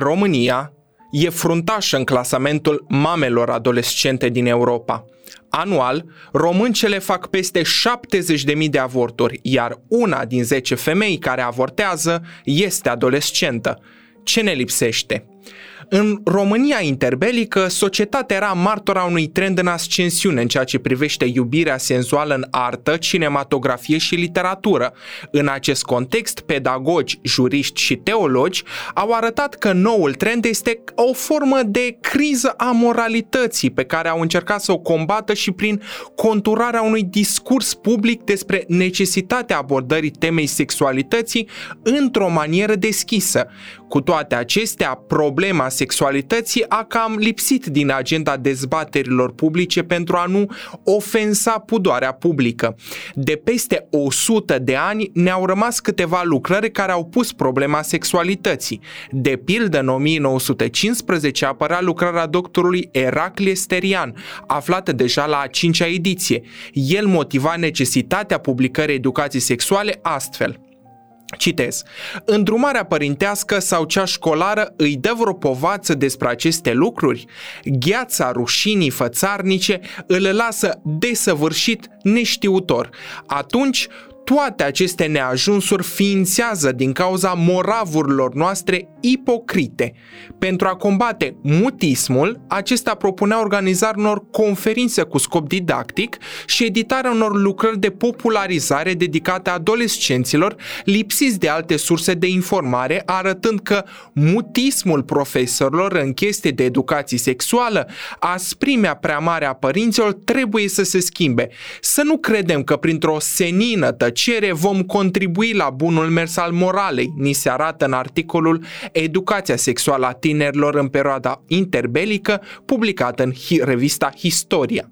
România e fruntașă în clasamentul mamelor adolescente din Europa. Anual, româncele fac peste 70.000 de avorturi, iar una din 10 femei care avortează este adolescentă. Ce ne lipsește? În România interbelică, societatea era martora unui trend în ascensiune în ceea ce privește iubirea senzuală în artă, cinematografie și literatură. În acest context, pedagogi, juriști și teologi au arătat că noul trend este o formă de criză a moralității pe care au încercat să o combată și prin conturarea unui discurs public despre necesitatea abordării temei sexualității într-o manieră deschisă. Cu toate acestea, problema sexualității a cam lipsit din agenda dezbaterilor publice pentru a nu ofensa pudoarea publică. De peste 100 de ani ne-au rămas câteva lucrări care au pus problema sexualității. De pildă, în 1915 apărea lucrarea doctorului Eraclie Sterian, aflată deja la a cincea ediție. El motiva necesitatea publicării educației sexuale astfel – Citez. Îndrumarea părintească sau cea școlară îi dă vreo povață despre aceste lucruri? Gheața rușinii fățarnice îl lasă desăvârșit neștiutor. Atunci toate aceste neajunsuri ființează din cauza moravurilor noastre ipocrite. Pentru a combate mutismul, acesta propunea organizarea unor conferințe cu scop didactic și editarea unor lucrări de popularizare dedicate adolescenților lipsiți de alte surse de informare, arătând că mutismul profesorilor în chestie de educație sexuală, asprimea prea mare a părinților trebuie să se schimbe. Să nu credem că printr-o senină tăcere plăcere vom contribui la bunul mers al moralei, ni se arată în articolul Educația sexuală a tinerilor în perioada interbelică, publicat în revista Historia.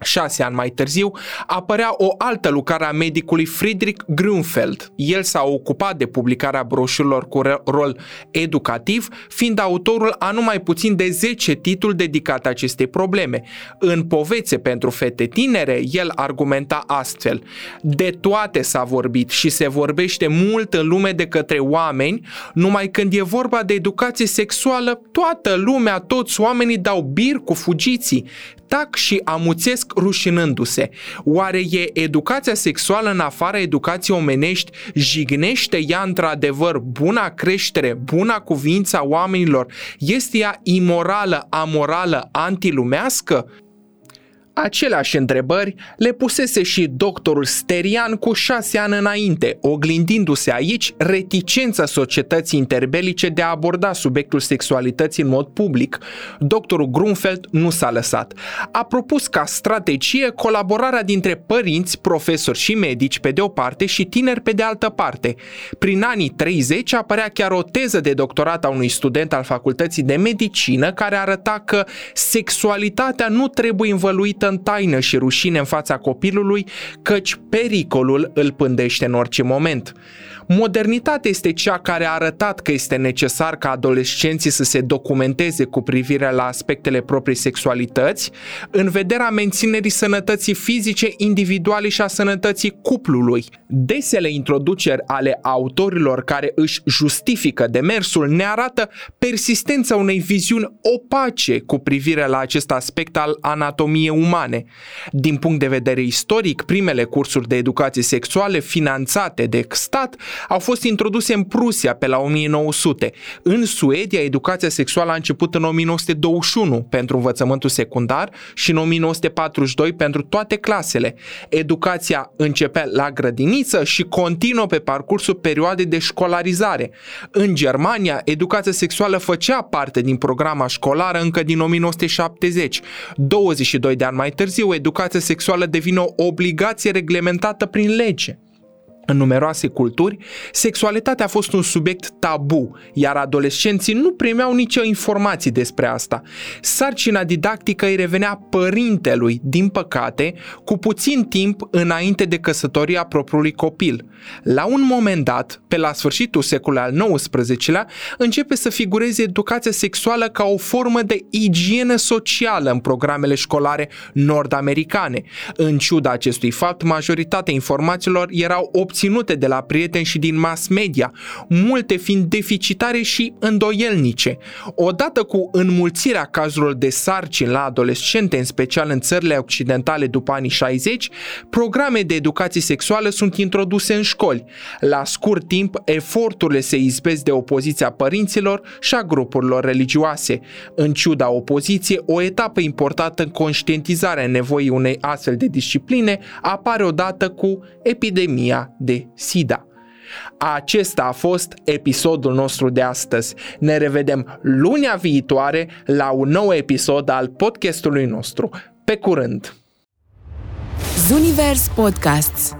Șase ani mai târziu, apărea o altă lucrare a medicului Friedrich Grunfeld. El s-a ocupat de publicarea broșurilor cu rol educativ, fiind autorul a numai puțin de 10 titluri dedicate acestei probleme. În Povețe pentru fete tinere, el argumenta astfel. De toate s-a vorbit și se vorbește mult în lume de către oameni, numai când e vorba de educație sexuală, toată lumea, toți oamenii dau bir cu fugiții tac și amuțesc rușinându-se. Oare e educația sexuală în afara educației omenești? Jignește ea într-adevăr buna creștere, buna cuvința oamenilor? Este ea imorală, amorală, antilumească? Aceleași întrebări le pusese și doctorul Sterian cu șase ani înainte, oglindindu-se aici reticența societății interbelice de a aborda subiectul sexualității în mod public. Doctorul Grunfeld nu s-a lăsat. A propus ca strategie colaborarea dintre părinți, profesori și medici pe de o parte și tineri pe de altă parte. Prin anii 30 apărea chiar o teză de doctorat a unui student al facultății de medicină care arăta că sexualitatea nu trebuie învăluită în taină și rușine în fața copilului, căci pericolul îl pândește în orice moment. Modernitatea este cea care a arătat că este necesar ca adolescenții să se documenteze cu privire la aspectele proprii sexualități, în vederea menținerii sănătății fizice individuale și a sănătății cuplului. Desele introduceri ale autorilor care își justifică demersul ne arată persistența unei viziuni opace cu privire la acest aspect al anatomiei umane. Din punct de vedere istoric, primele cursuri de educație sexuale finanțate de stat au fost introduse în Prusia pe la 1900. În Suedia, educația sexuală a început în 1921 pentru învățământul secundar și în 1942 pentru toate clasele. Educația începea la grădiniță și continuă pe parcursul perioadei de școlarizare. În Germania, educația sexuală făcea parte din programa școlară încă din 1970. 22 de ani mai târziu, educația sexuală devine o obligație reglementată prin lege. În numeroase culturi, sexualitatea a fost un subiect tabu, iar adolescenții nu primeau nicio informație despre asta. Sarcina didactică îi revenea părintelui, din păcate, cu puțin timp înainte de căsătoria propriului copil. La un moment dat, pe la sfârșitul secolului al XIX-lea, începe să figureze educația sexuală ca o formă de igienă socială în programele școlare nord-americane. În ciuda acestui fapt, majoritatea informațiilor erau obținute obținute de la prieteni și din mass media, multe fiind deficitare și îndoielnice. Odată cu înmulțirea cazurilor de sarcini la adolescente, în special în țările occidentale după anii 60, programe de educație sexuală sunt introduse în școli. La scurt timp, eforturile se izbesc de opoziția părinților și a grupurilor religioase. În ciuda opoziției, o etapă importantă în conștientizarea nevoii unei astfel de discipline apare odată cu epidemia de SIDA. Acesta a fost episodul nostru de astăzi. Ne revedem lunea viitoare la un nou episod al podcastului nostru. Pe curând! Zunivers Podcasts